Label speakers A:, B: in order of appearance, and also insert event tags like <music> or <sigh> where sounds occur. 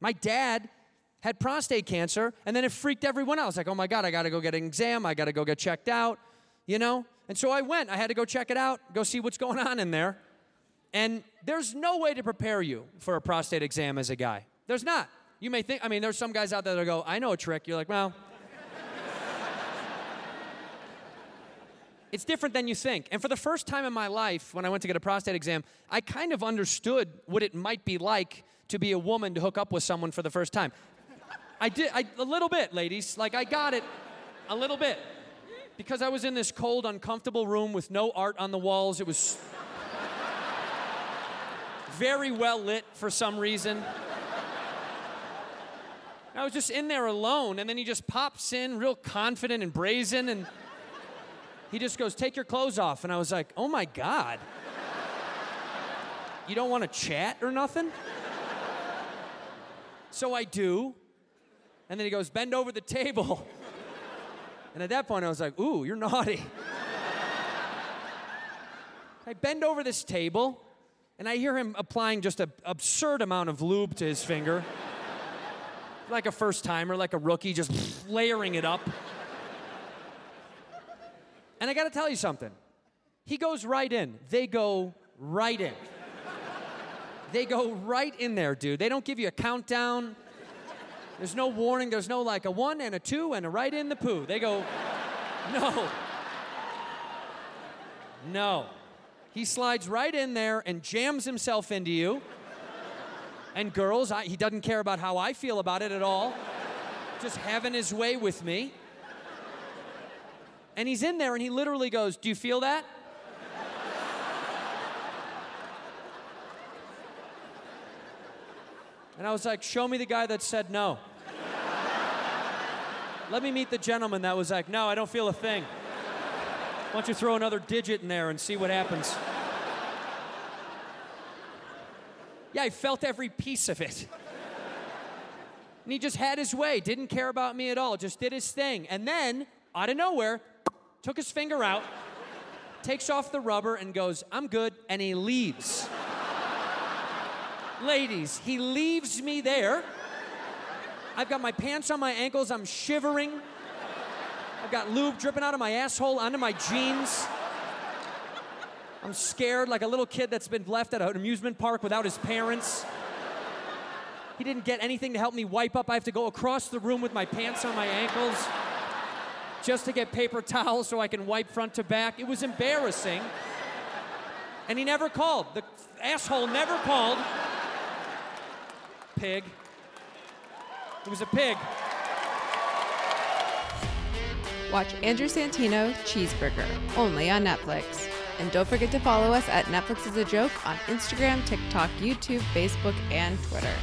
A: My dad had prostate cancer, and then it freaked everyone was like, oh my God, I gotta go get an exam, I gotta go get checked out, you know? And so I went. I had to go check it out, go see what's going on in there. And there's no way to prepare you for a prostate exam as a guy. There's not. You may think, I mean, there's some guys out there that go, I know a trick. You're like, well, <laughs> it's different than you think. And for the first time in my life, when I went to get a prostate exam, I kind of understood what it might be like to be a woman to hook up with someone for the first time. I did, I, a little bit, ladies. Like, I got it a little bit. Because I was in this cold, uncomfortable room with no art on the walls. It was very well lit for some reason. I was just in there alone, and then he just pops in, real confident and brazen, and he just goes, Take your clothes off. And I was like, Oh my God. You don't want to chat or nothing? So I do. And then he goes, Bend over the table. <laughs> And at that point, I was like, Ooh, you're naughty. <laughs> I bend over this table, and I hear him applying just an absurd amount of lube to his finger. <laughs> like a first timer, like a rookie, just layering it up. And I gotta tell you something. He goes right in. They go right in. They go right in there, dude. They don't give you a countdown. There's no warning. There's no like a one and a two and a right in the poo. They go, no. No. He slides right in there and jams himself into you. And girls, I, he doesn't care about how I feel about it at all. Just having his way with me. And he's in there and he literally goes, Do you feel that? And I was like, Show me the guy that said no. Let me meet the gentleman that was like, No, I don't feel a thing. Why don't you throw another digit in there and see what happens? Yeah, I felt every piece of it. And he just had his way, didn't care about me at all, just did his thing. And then, out of nowhere, took his finger out, takes off the rubber, and goes, I'm good, and he leaves. Ladies, he leaves me there. I've got my pants on my ankles, I'm shivering. I've got lube dripping out of my asshole onto my jeans. I'm scared like a little kid that's been left at an amusement park without his parents. He didn't get anything to help me wipe up. I have to go across the room with my pants on my ankles just to get paper towels so I can wipe front to back. It was embarrassing. And he never called. The asshole never called. Pig. It was a pig.
B: Watch Andrew Santino Cheeseburger only on Netflix. And don't forget to follow us at Netflix is a Joke on Instagram, TikTok, YouTube, Facebook, and Twitter.